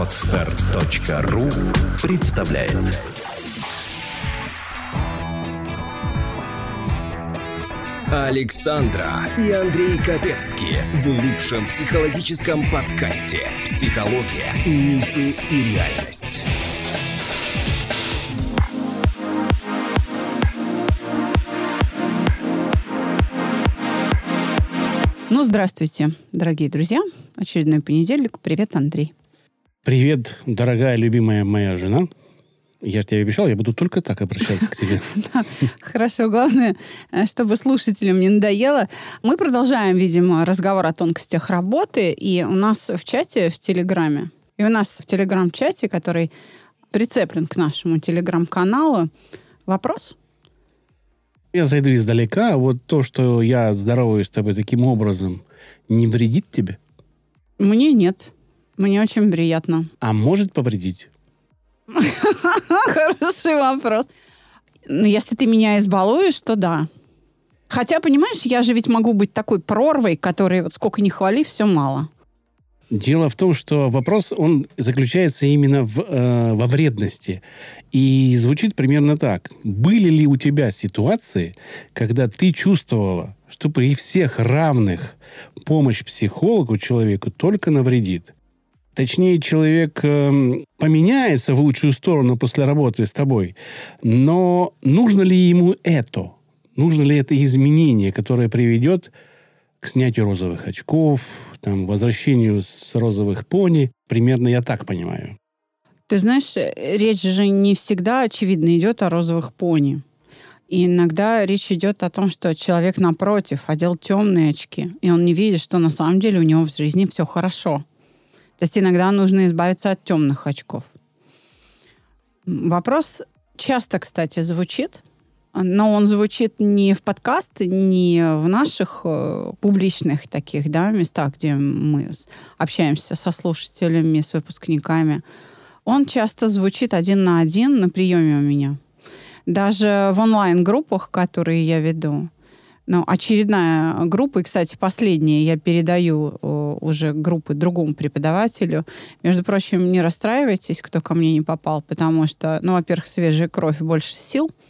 Отстар.ру представляет Александра и Андрей Капецки в лучшем психологическом подкасте «Психология, мифы и реальность». Ну, здравствуйте, дорогие друзья. Очередной понедельник. Привет, Андрей. Привет, дорогая, любимая моя жена. Я же тебе обещал, я буду только так обращаться к тебе. Хорошо, главное, э, чтобы слушателям не надоело. Мы продолжаем, видимо, разговор о тонкостях работы. И у нас в чате, в Телеграме, и у нас в Телеграм-чате, который прицеплен к нашему Телеграм-каналу, вопрос – я зайду издалека, а вот то, что я здороваюсь с тобой таким образом, не вредит тебе? Мне нет. Мне очень приятно. А может повредить? Хороший вопрос. Ну, если ты меня избалуешь, то да. Хотя, понимаешь, я же ведь могу быть такой прорвой, которой вот сколько ни хвали, все мало. Дело в том, что вопрос, он заключается именно в, э, во вредности. И звучит примерно так. Были ли у тебя ситуации, когда ты чувствовала, что при всех равных помощь психологу человеку только навредит? Точнее, человек э, поменяется в лучшую сторону после работы с тобой, но нужно ли ему это? Нужно ли это изменение, которое приведет к снятию розовых очков, там, возвращению с розовых пони. Примерно я так понимаю. Ты знаешь, речь же не всегда, очевидно, идет о розовых пони. И иногда речь идет о том, что человек напротив одел темные очки, и он не видит, что на самом деле у него в жизни все хорошо. То есть иногда нужно избавиться от темных очков. Вопрос часто, кстати, звучит, но он звучит не в подкаст, не в наших э, публичных таких да, местах, где мы общаемся со слушателями, с выпускниками. Он часто звучит один на один на приеме у меня. Даже в онлайн-группах, которые я веду. Ну, очередная группа, и, кстати, последняя, я передаю э, уже группы другому преподавателю. Между прочим, не расстраивайтесь, кто ко мне не попал, потому что, ну, во-первых, свежая кровь больше сил –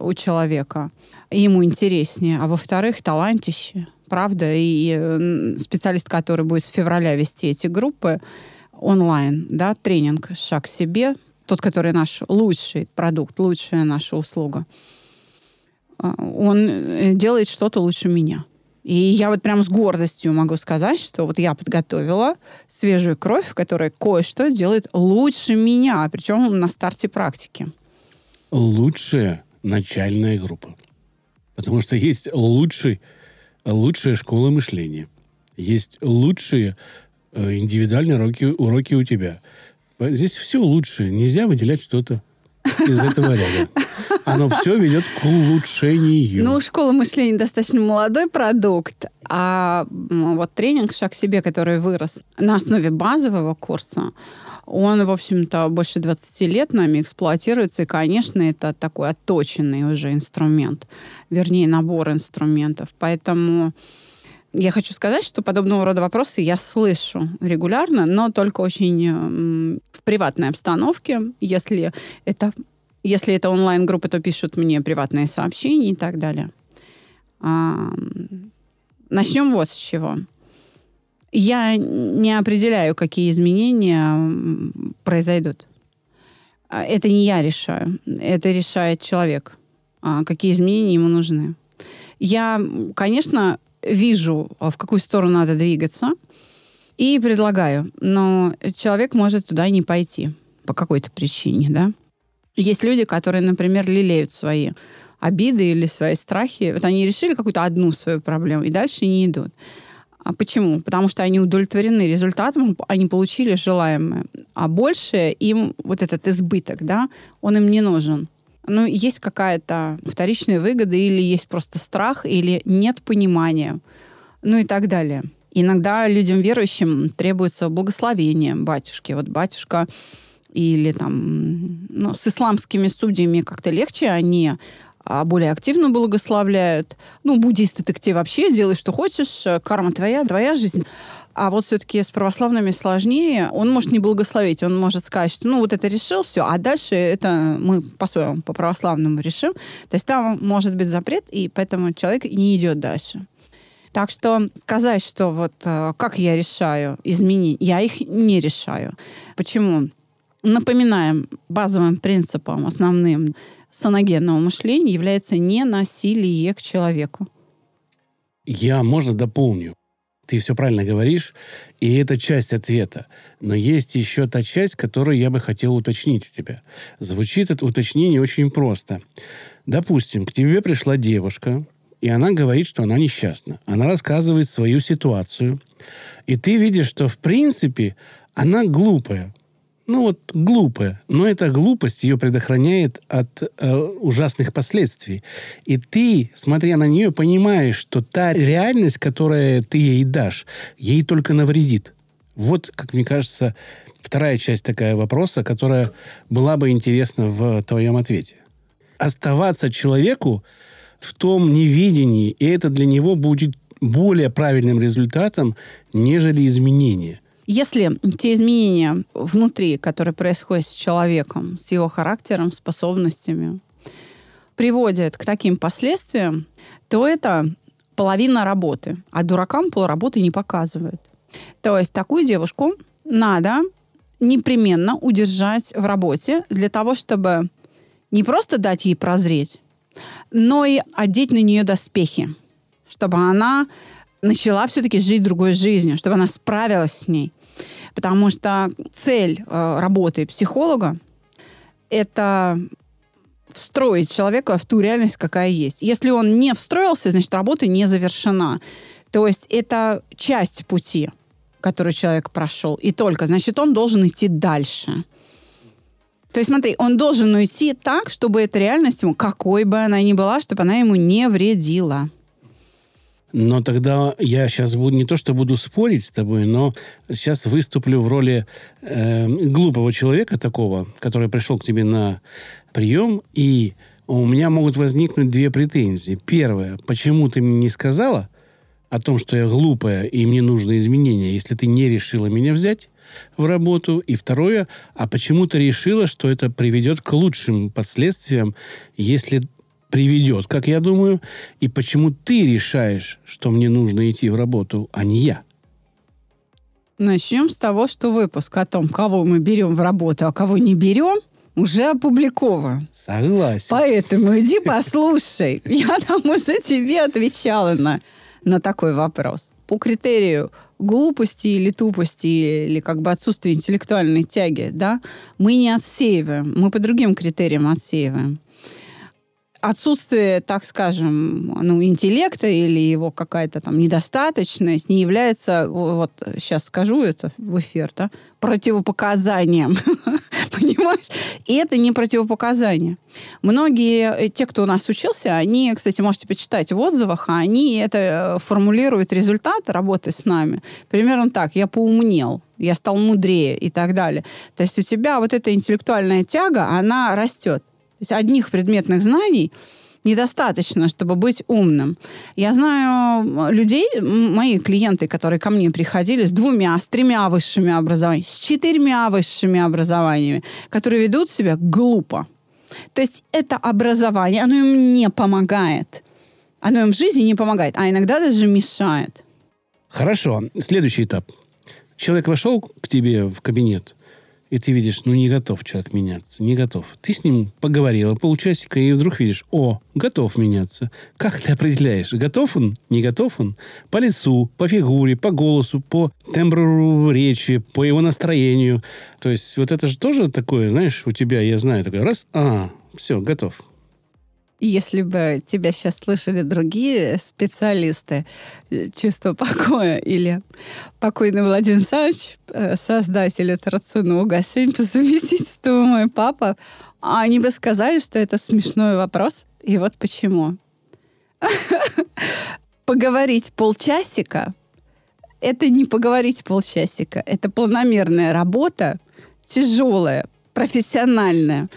у человека, ему интереснее, а во-вторых, талантище. Правда, и специалист, который будет с февраля вести эти группы онлайн, да, тренинг «Шаг к себе», тот, который наш лучший продукт, лучшая наша услуга, он э, делает что-то лучше меня. И я вот прям с гордостью могу сказать, что вот я подготовила свежую кровь, которая кое-что делает лучше меня, причем на старте практики. Лучшее? начальная группа. Потому что есть лучший, лучшая школа мышления. Есть лучшие э, индивидуальные уроки, уроки у тебя. Здесь все лучше. Нельзя выделять что-то из этого ряда. Оно все ведет к улучшению. Ну, школа мышления достаточно молодой продукт, а вот тренинг «Шаг к себе», который вырос на основе базового курса, он, в общем-то, больше 20 лет нами эксплуатируется, и, конечно, это такой отточенный уже инструмент, вернее, набор инструментов. Поэтому я хочу сказать, что подобного рода вопросы я слышу регулярно, но только очень в приватной обстановке. Если это, если это онлайн-группа, то пишут мне приватные сообщения и так далее. А, начнем вот с чего. Я не определяю, какие изменения произойдут. А, это не я решаю. Это решает человек. А, какие изменения ему нужны. Я, конечно, вижу, в какую сторону надо двигаться, и предлагаю. Но человек может туда не пойти по какой-то причине, да. Есть люди, которые, например, лелеют свои обиды или свои страхи. Вот они решили какую-то одну свою проблему и дальше не идут. А почему? Потому что они удовлетворены результатом, они получили желаемое. А больше им вот этот избыток, да, он им не нужен. Ну, есть какая-то вторичная выгода, или есть просто страх, или нет понимания, ну и так далее. Иногда людям верующим требуется благословение батюшки. Вот батюшка или там ну, с исламскими судьями как-то легче, они а более активно благословляют. Ну, буддисты, так тебе вообще делай, что хочешь, карма твоя, твоя жизнь. А вот все-таки с православными сложнее. Он может не благословить, он может сказать, что ну вот это решил, все, а дальше это мы по-своему, по-православному решим. То есть там может быть запрет, и поэтому человек не идет дальше. Так что сказать, что вот э, как я решаю изменить, я их не решаю. Почему? Напоминаем, базовым принципом основным саногенного мышления является ненасилие к человеку. Я, можно, дополню. Ты все правильно говоришь, и это часть ответа. Но есть еще та часть, которую я бы хотел уточнить у тебя. Звучит это уточнение очень просто. Допустим, к тебе пришла девушка, и она говорит, что она несчастна. Она рассказывает свою ситуацию. И ты видишь, что в принципе она глупая ну вот глупая, но эта глупость ее предохраняет от э, ужасных последствий. И ты, смотря на нее, понимаешь, что та реальность, которую ты ей дашь, ей только навредит. Вот, как мне кажется, вторая часть такая вопроса, которая была бы интересна в твоем ответе. Оставаться человеку в том невидении, и это для него будет более правильным результатом, нежели изменение – если те изменения внутри, которые происходят с человеком, с его характером, способностями, приводят к таким последствиям, то это половина работы. А дуракам полработы не показывают. То есть такую девушку надо непременно удержать в работе для того, чтобы не просто дать ей прозреть, но и одеть на нее доспехи, чтобы она начала все-таки жить другой жизнью, чтобы она справилась с ней. Потому что цель э, работы психолога – это встроить человека в ту реальность, какая есть. Если он не встроился, значит, работа не завершена. То есть это часть пути, который человек прошел. И только, значит, он должен идти дальше. То есть смотри, он должен уйти так, чтобы эта реальность ему, какой бы она ни была, чтобы она ему не вредила. Но тогда я сейчас буду не то, что буду спорить с тобой, но сейчас выступлю в роли э, глупого человека такого, который пришел к тебе на прием, и у меня могут возникнуть две претензии. Первое, почему ты мне не сказала о том, что я глупая и мне нужны изменения, если ты не решила меня взять в работу? И второе, а почему ты решила, что это приведет к лучшим последствиям, если приведет, как я думаю, и почему ты решаешь, что мне нужно идти в работу, а не я. Начнем с того, что выпуск о том, кого мы берем в работу, а кого не берем, уже опубликован. Согласен. Поэтому иди послушай. Я там уже тебе отвечала на, на такой вопрос. По критерию глупости или тупости, или как бы отсутствия интеллектуальной тяги, да, мы не отсеиваем, мы по другим критериям отсеиваем отсутствие, так скажем, ну, интеллекта или его какая-то там недостаточность не является, вот сейчас скажу это в эфир, да, противопоказанием. Понимаешь? И это не противопоказание. Многие, э, те, кто у нас учился, они, кстати, можете почитать в отзывах, они это э, формулируют результат работы с нами. Примерно так. Я поумнел, я стал мудрее и так далее. То есть у тебя вот эта интеллектуальная тяга, она растет. То есть одних предметных знаний недостаточно, чтобы быть умным. Я знаю людей, мои клиенты, которые ко мне приходили с двумя, с тремя высшими образованиями, с четырьмя высшими образованиями, которые ведут себя глупо. То есть это образование, оно им не помогает. Оно им в жизни не помогает, а иногда даже мешает. Хорошо. Следующий этап. Человек вошел к тебе в кабинет, и ты видишь, ну, не готов человек меняться, не готов. Ты с ним поговорила полчасика, и вдруг видишь, о, готов меняться. Как ты определяешь, готов он, не готов он? По лицу, по фигуре, по голосу, по тембру речи, по его настроению. То есть вот это же тоже такое, знаешь, у тебя, я знаю, такое раз, а, все, готов. Если бы тебя сейчас слышали другие специалисты э, чувства покоя или покойный Владимир Александрович, э, создатель операционного угощения по совместительству мой папа, они бы сказали, что это смешной вопрос. И вот почему. Поговорить полчасика — это не поговорить полчасика. Это планомерная работа, тяжелая, профессиональная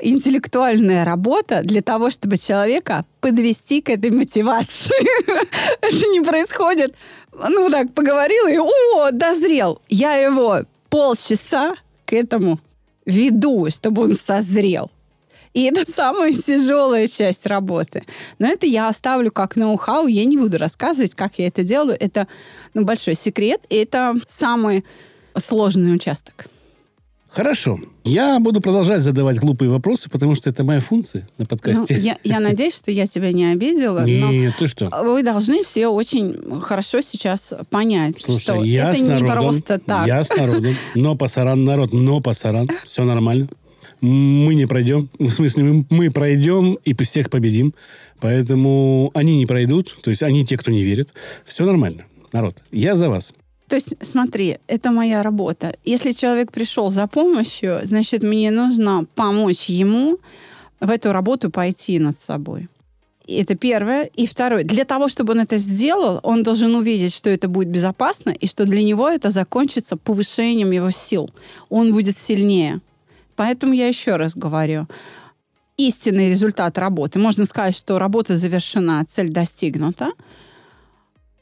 интеллектуальная работа для того, чтобы человека подвести к этой мотивации. Это не происходит. Ну, так, поговорила и, о, дозрел. Я его полчаса к этому веду, чтобы он созрел. И это самая тяжелая часть работы. Но это я оставлю как ноу-хау. Я не буду рассказывать, как я это делаю. Это ну, большой секрет. И это самый сложный участок. Хорошо. Я буду продолжать задавать глупые вопросы, потому что это моя функция на подкасте. Ну, я, я надеюсь, что я тебя не обидела. Нет, ты что? Вы должны все очень хорошо сейчас понять, Слушай, что я это с не народом, просто так. Я с народом. Но пасаран народ, но пасаран. Все нормально. Мы не пройдем. В смысле, мы, мы пройдем и всех победим. Поэтому они не пройдут. То есть они те, кто не верит. Все нормально. Народ, я за вас. То есть, смотри, это моя работа. Если человек пришел за помощью, значит, мне нужно помочь ему в эту работу пойти над собой. Это первое. И второе. Для того, чтобы он это сделал, он должен увидеть, что это будет безопасно, и что для него это закончится повышением его сил. Он будет сильнее. Поэтому я еще раз говорю. Истинный результат работы. Можно сказать, что работа завершена, цель достигнута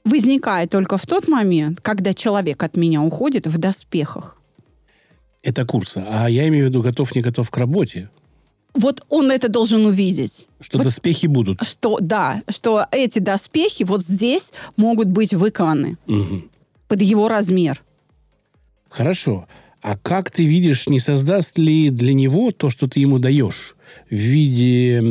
возникает только в тот момент, когда человек от меня уходит в доспехах. Это курса. А я имею в виду готов, не готов к работе. Вот он это должен увидеть. Что вот, доспехи будут. Что, да, что эти доспехи вот здесь могут быть выкованы Угу. под его размер. Хорошо. А как ты видишь, не создаст ли для него то, что ты ему даешь в виде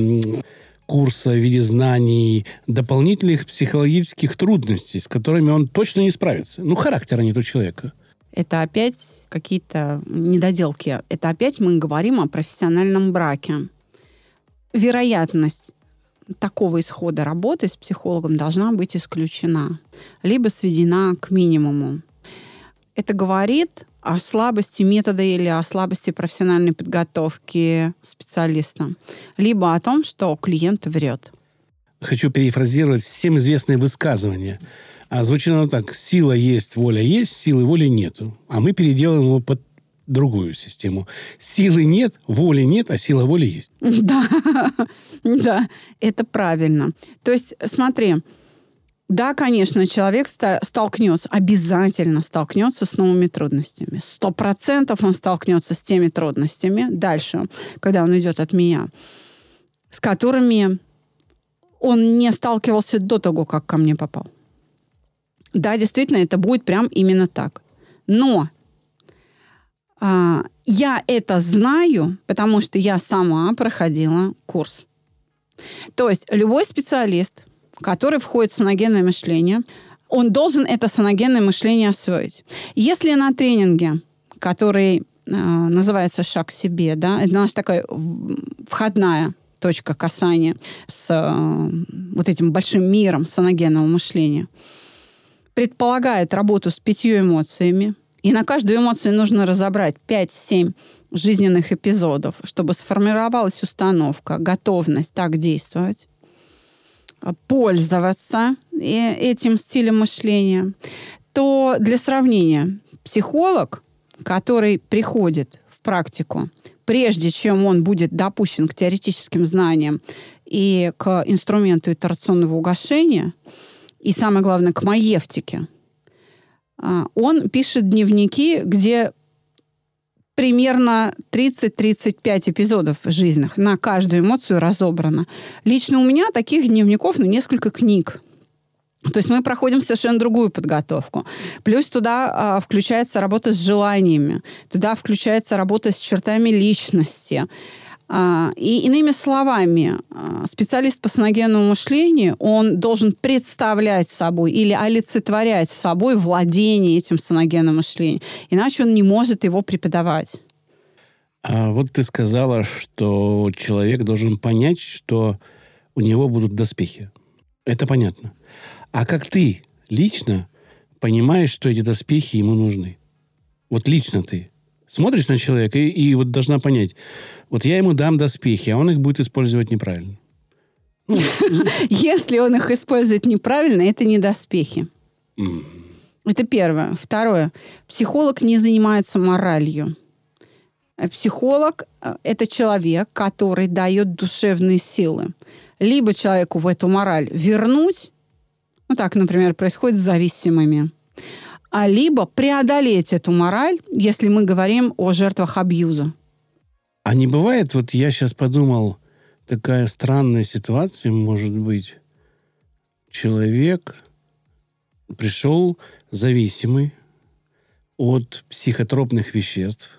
курса, в виде знаний, дополнительных психологических трудностей, с которыми он точно не справится? Ну, характера нет у человека. Это опять какие-то недоделки. Это опять мы говорим о профессиональном браке. Вероятность такого исхода работы с психологом должна быть исключена, либо сведена к минимуму. Это говорит о слабости метода или о слабости профессиональной подготовки специалиста, либо о том, что клиент врет. Хочу перефразировать всем известное высказывание. А звучит оно так. Сила есть, воля есть, силы воли нету. А мы переделаем его под другую систему. Силы нет, воли нет, а сила воли есть. Да, да, это правильно. То есть, смотри, да, конечно, человек столкнется, обязательно столкнется с новыми трудностями. Сто процентов он столкнется с теми трудностями дальше, когда он идет от меня, с которыми он не сталкивался до того, как ко мне попал. Да, действительно, это будет прям именно так. Но а, я это знаю, потому что я сама проходила курс. То есть любой специалист, который входит в саногенное мышление, он должен это саногенное мышление освоить. Если на тренинге, который э, называется «Шаг к себе», да, это наша такая входная точка касания с э, вот этим большим миром саногенного мышления, предполагает работу с пятью эмоциями, и на каждую эмоцию нужно разобрать 5-7 жизненных эпизодов, чтобы сформировалась установка, готовность так действовать, пользоваться э, этим стилем мышления, то для сравнения психолог, который приходит в практику, прежде чем он будет допущен к теоретическим знаниям и к инструменту итерационного угошения, и самое главное, к маевтике, а, он пишет дневники, где примерно 30-35 эпизодов жизненных на каждую эмоцию разобрано. Лично у меня таких дневников, ну, несколько книг. То есть мы проходим совершенно другую подготовку. Плюс туда а, включается работа с желаниями, туда включается работа с чертами личности. А, и иными словами, а, специалист по саногенному мышлению, он должен представлять собой или олицетворять собой владение этим саногенным мышлением. Иначе он не может его преподавать. А вот ты сказала, что человек должен понять, что у него будут доспехи. Это понятно. А как ты лично понимаешь, что эти доспехи ему нужны? Вот лично ты смотришь на человека и, и вот должна понять, вот я ему дам доспехи, а он их будет использовать неправильно. Ну, Если он их использует неправильно, это не доспехи. Это первое. Второе. Психолог не занимается моралью. Психолог э, – это человек, который дает душевные силы. Либо человеку в эту мораль вернуть, ну так, например, происходит с зависимыми, а либо преодолеть эту мораль, если мы говорим о жертвах абьюза. А не бывает, вот я сейчас подумал, такая странная ситуация может быть. Человек пришел зависимый от психотропных веществ.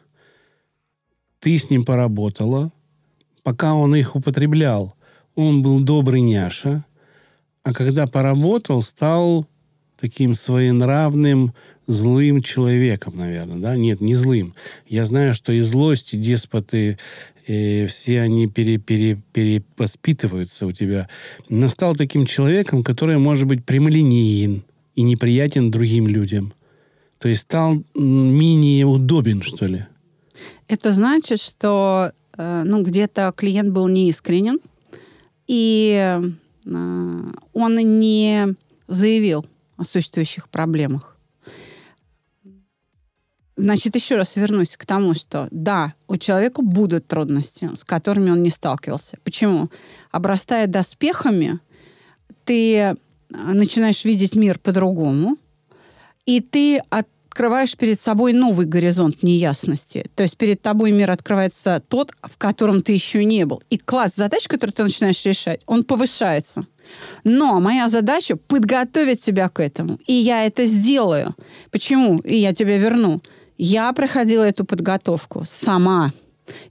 Ты с ним поработала. Пока он их употреблял, он был добрый няша. А когда поработал, стал таким своенравным, злым человеком, наверное, да? Нет, не злым. Я знаю, что и злость, и деспоты, и все они пере, пере, у тебя. Но стал таким человеком, который может быть прямолинеен и неприятен другим людям. То есть стал менее удобен, что ли. Это значит, что э, ну, где-то клиент был неискренен, и э, он не заявил о существующих проблемах. Значит, еще раз вернусь к тому, что да, у человека будут трудности, с которыми он не сталкивался. Почему? Обрастая доспехами, ты начинаешь видеть мир по-другому, и ты открываешь перед собой новый горизонт неясности. То есть перед тобой мир открывается тот, в котором ты еще не был. И класс задач, который ты начинаешь решать, он повышается. Но моя задача подготовить себя к этому. И я это сделаю. Почему? И я тебя верну. Я проходила эту подготовку сама.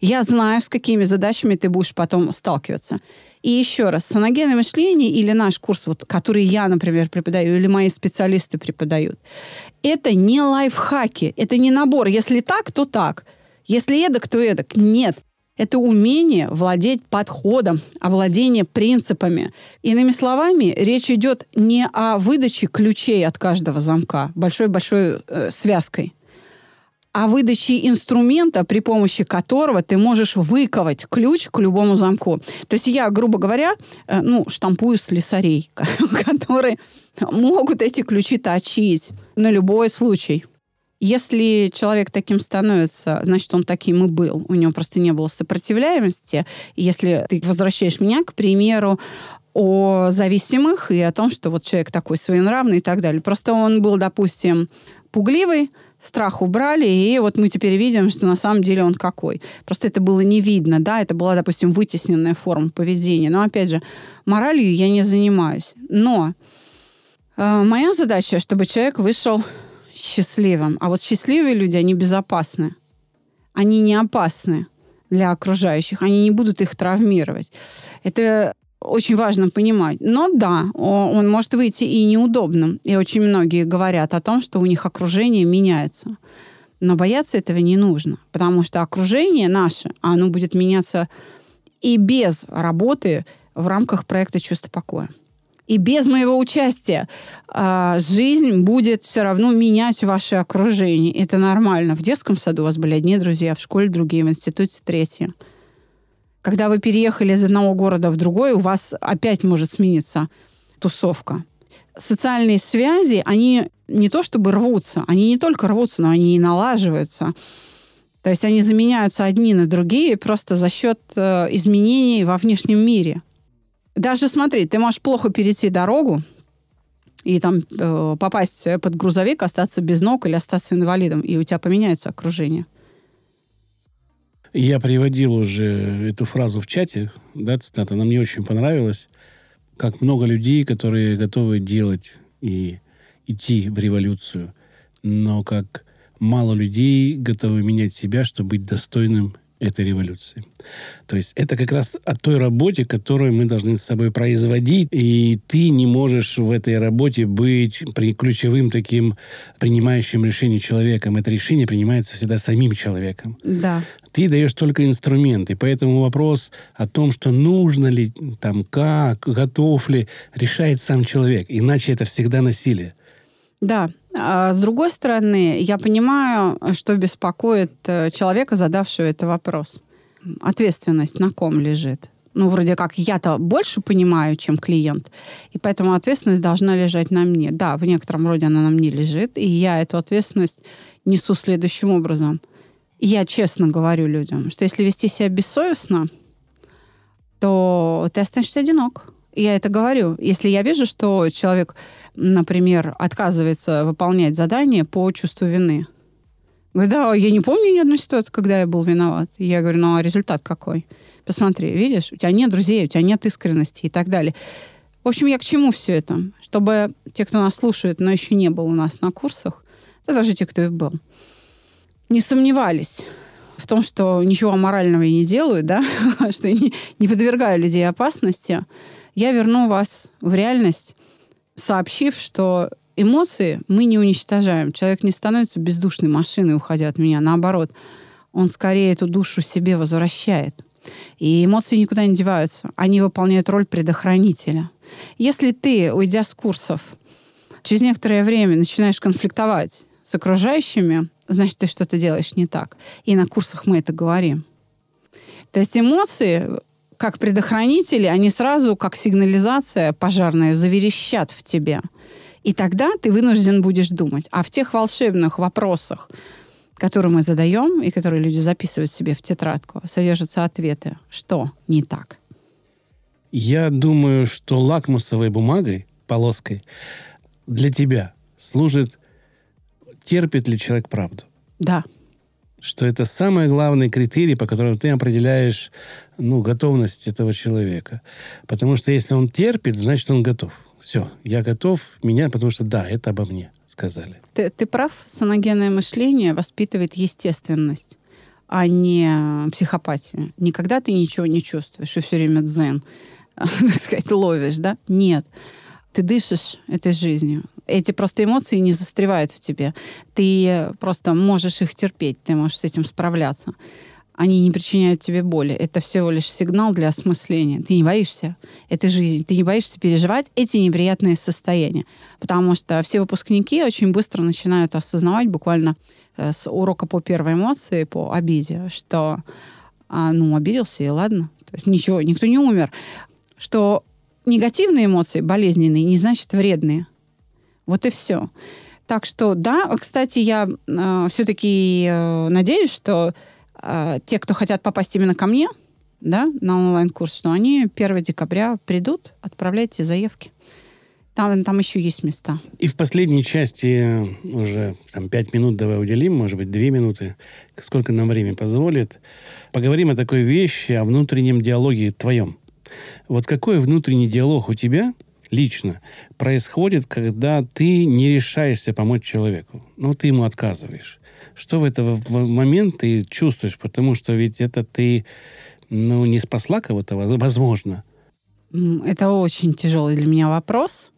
Я знаю, с какими задачами ты будешь потом сталкиваться. И еще раз, саногенное мышление или наш курс, вот, который я, например, преподаю, или мои специалисты преподают, это не лайфхаки, это не набор. Если так, то так. Если эдак, то эдак. Нет. Это умение владеть подходом, овладение принципами. Иными словами, речь идет не о выдаче ключей от каждого замка, большой-большой э, связкой, а выдаче инструмента, при помощи которого ты можешь выковать ключ к любому замку. То есть я, грубо говоря, э, ну, штампую слесарей, которые могут эти ключи точить на любой случай. Если человек таким становится, значит, он таким и был. У него просто не было сопротивляемости. Если ты возвращаешь меня, к примеру, о зависимых и о том, что вот человек такой своенравный и так далее. Просто он был, допустим, пугливый, страх убрали, и вот мы теперь видим, что на самом деле он какой. Просто это было не видно, да, это была, допустим, вытесненная форма поведения. Но, опять же, моралью я не занимаюсь. Но э, моя задача, чтобы человек вышел счастливым. А вот счастливые люди, они безопасны. Они не опасны для окружающих. Они не будут их травмировать. Это очень важно понимать. Но да, он может выйти и неудобным. И очень многие говорят о том, что у них окружение меняется. Но бояться этого не нужно, потому что окружение наше, оно будет меняться и без работы в рамках проекта «Чувство покоя». И без моего участия э, жизнь будет все равно менять ваше окружение. Это нормально. В детском саду у вас были одни друзья, в школе другие, в институте третьи. Когда вы переехали из одного города в другой, у вас опять может смениться тусовка. Социальные связи, они не то чтобы рвутся, они не только рвутся, но они и налаживаются. То есть они заменяются одни на другие просто за счет э, изменений во внешнем мире. Даже смотри, ты можешь плохо перейти дорогу и там э, попасть под грузовик, остаться без ног или остаться инвалидом, и у тебя поменяется окружение. Я приводил уже эту фразу в чате, да, цитата, она мне очень понравилась. Как много людей, которые готовы делать и идти в революцию, но как мало людей готовы менять себя, чтобы быть достойным этой революции. То есть это как раз о той работе, которую мы должны с собой производить, и ты не можешь в этой работе быть при ключевым таким принимающим решение человеком. Это решение принимается всегда самим человеком. Да. Ты даешь только инструмент, и поэтому вопрос о том, что нужно ли, там, как, готов ли, решает сам человек. Иначе это всегда насилие. Да, а с другой стороны, я понимаю, что беспокоит э, человека, задавшего этот вопрос. Ответственность на ком лежит? Ну, вроде как я-то больше понимаю, чем клиент, и поэтому ответственность должна лежать на мне. Да, в некотором роде она на мне лежит, и я эту ответственность несу следующим образом. я честно говорю людям, что если вести себя бессовестно, то ты останешься одинок. Я это говорю. Если я вижу, что человек, например, отказывается выполнять задание по чувству вины, говорю, да, я не помню ни одной ситуации, когда я был виноват. Я говорю, ну а результат какой? Посмотри, видишь, у тебя нет друзей, у тебя нет искренности и так далее. В общем, я к чему все это? Чтобы те, кто нас слушает, но еще не был у нас на курсах, да даже те, кто и был, не сомневались в том, что ничего морального я не делаю, да, что не, не подвергаю людей опасности, я верну вас в реальность, сообщив, что эмоции мы не уничтожаем. Человек не становится бездушной машиной, уходя от меня. Наоборот, он скорее эту душу себе возвращает. И эмоции никуда не деваются. Они выполняют роль предохранителя. Если ты, уйдя с курсов, через некоторое время начинаешь конфликтовать с окружающими, значит, ты что-то делаешь не так. И на курсах мы это говорим. То есть эмоции, как предохранители, они сразу, как сигнализация пожарная, заверещат в тебе. И тогда ты вынужден будешь думать. А в тех волшебных вопросах, которые мы задаем и которые люди записывают себе в тетрадку, содержатся ответы. Что не так? Я думаю, что лакмусовой бумагой, полоской, для тебя служит, терпит ли человек правду. Да. Что это самый главный критерий, по которому ты определяешь ну, готовность этого человека. Потому что если он терпит, значит, он готов. Все, я готов, меня, потому что да, это обо мне сказали. Ты, ты прав, саногенное мышление воспитывает естественность, а не психопатию. Никогда ты ничего не чувствуешь и все время дзен, так сказать, ловишь, да? Нет. Ты дышишь этой жизнью. Эти просто эмоции не застревают в тебе. Ты просто можешь их терпеть, ты можешь с этим справляться они не причиняют тебе боли. Это всего лишь сигнал для осмысления. Ты не боишься этой жизни, ты не боишься переживать эти неприятные состояния. Потому что все выпускники очень быстро начинают осознавать буквально э, с урока по первой эмоции, по обиде, что а, ну, обиделся, и ладно. То есть ничего, никто не умер. Что негативные эмоции, болезненные, не значит вредные. Вот и все. Так что, да, кстати, я э, все-таки э, надеюсь, что э, те, кто хотят попасть именно ко мне, да, на онлайн-курс, что они 1 декабря придут, отправляйте заявки. Там, там еще есть места. И в последней части уже там, 5 минут давай уделим, может быть, 2 минуты, сколько нам время позволит. Поговорим о такой вещи, о внутреннем диалоге твоем. Вот какой внутренний диалог у тебя лично происходит, когда ты не решаешься помочь человеку? Ну, ты ему отказываешь что в этот момент ты чувствуешь? Потому что ведь это ты ну, не спасла кого-то, возможно. Это очень тяжелый для меня вопрос.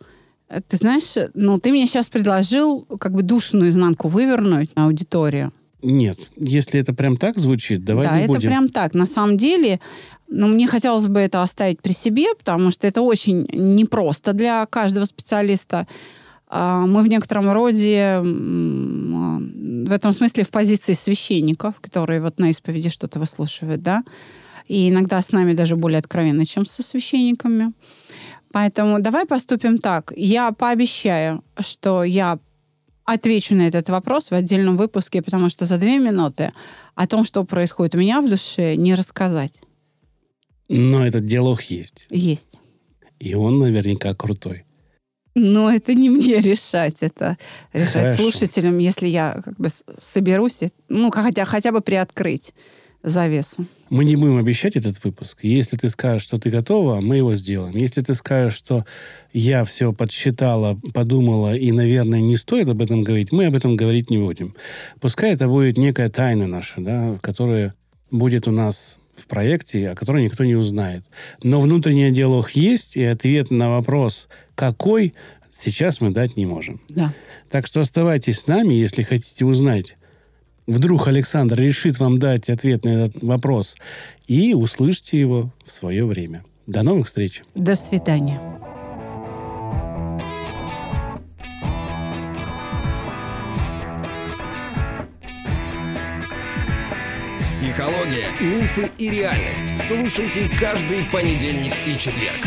Ты знаешь, ну, ты мне сейчас предложил как бы душу наизнанку вывернуть на аудиторию. Нет, если это прям так звучит, давай да, не будем. это прям так. На самом деле, ну, мне хотелось бы это оставить при себе, потому что это очень непросто для каждого специалиста. А, мы в некотором роде в этом смысле в позиции священников, которые вот на исповеди что-то выслушивают, да, и иногда с нами даже более откровенно, чем со священниками. Поэтому давай поступим так. Я пообещаю, что я отвечу на этот вопрос в отдельном выпуске, потому что за две минуты о том, что происходит у меня в душе, не рассказать. Но этот диалог есть. Есть. И он наверняка крутой. Но это не мне решать, это решать Хорошо. слушателям, если я как бы соберусь, ну, хотя, хотя бы приоткрыть завесу. Мы не будем обещать этот выпуск. Если ты скажешь, что ты готова, мы его сделаем. Если ты скажешь, что я все подсчитала, подумала, и, наверное, не стоит об этом говорить, мы об этом говорить не будем. Пускай это будет некая тайна наша, да, которая будет у нас в проекте, о которой никто не узнает. Но внутренний диалог есть, и ответ на вопрос, какой, сейчас мы дать не можем. Да. Так что оставайтесь с нами, если хотите узнать. Вдруг Александр решит вам дать ответ на этот вопрос, и услышьте его в свое время. До новых встреч. До свидания. Психология, мифы и реальность. Слушайте каждый понедельник и четверг.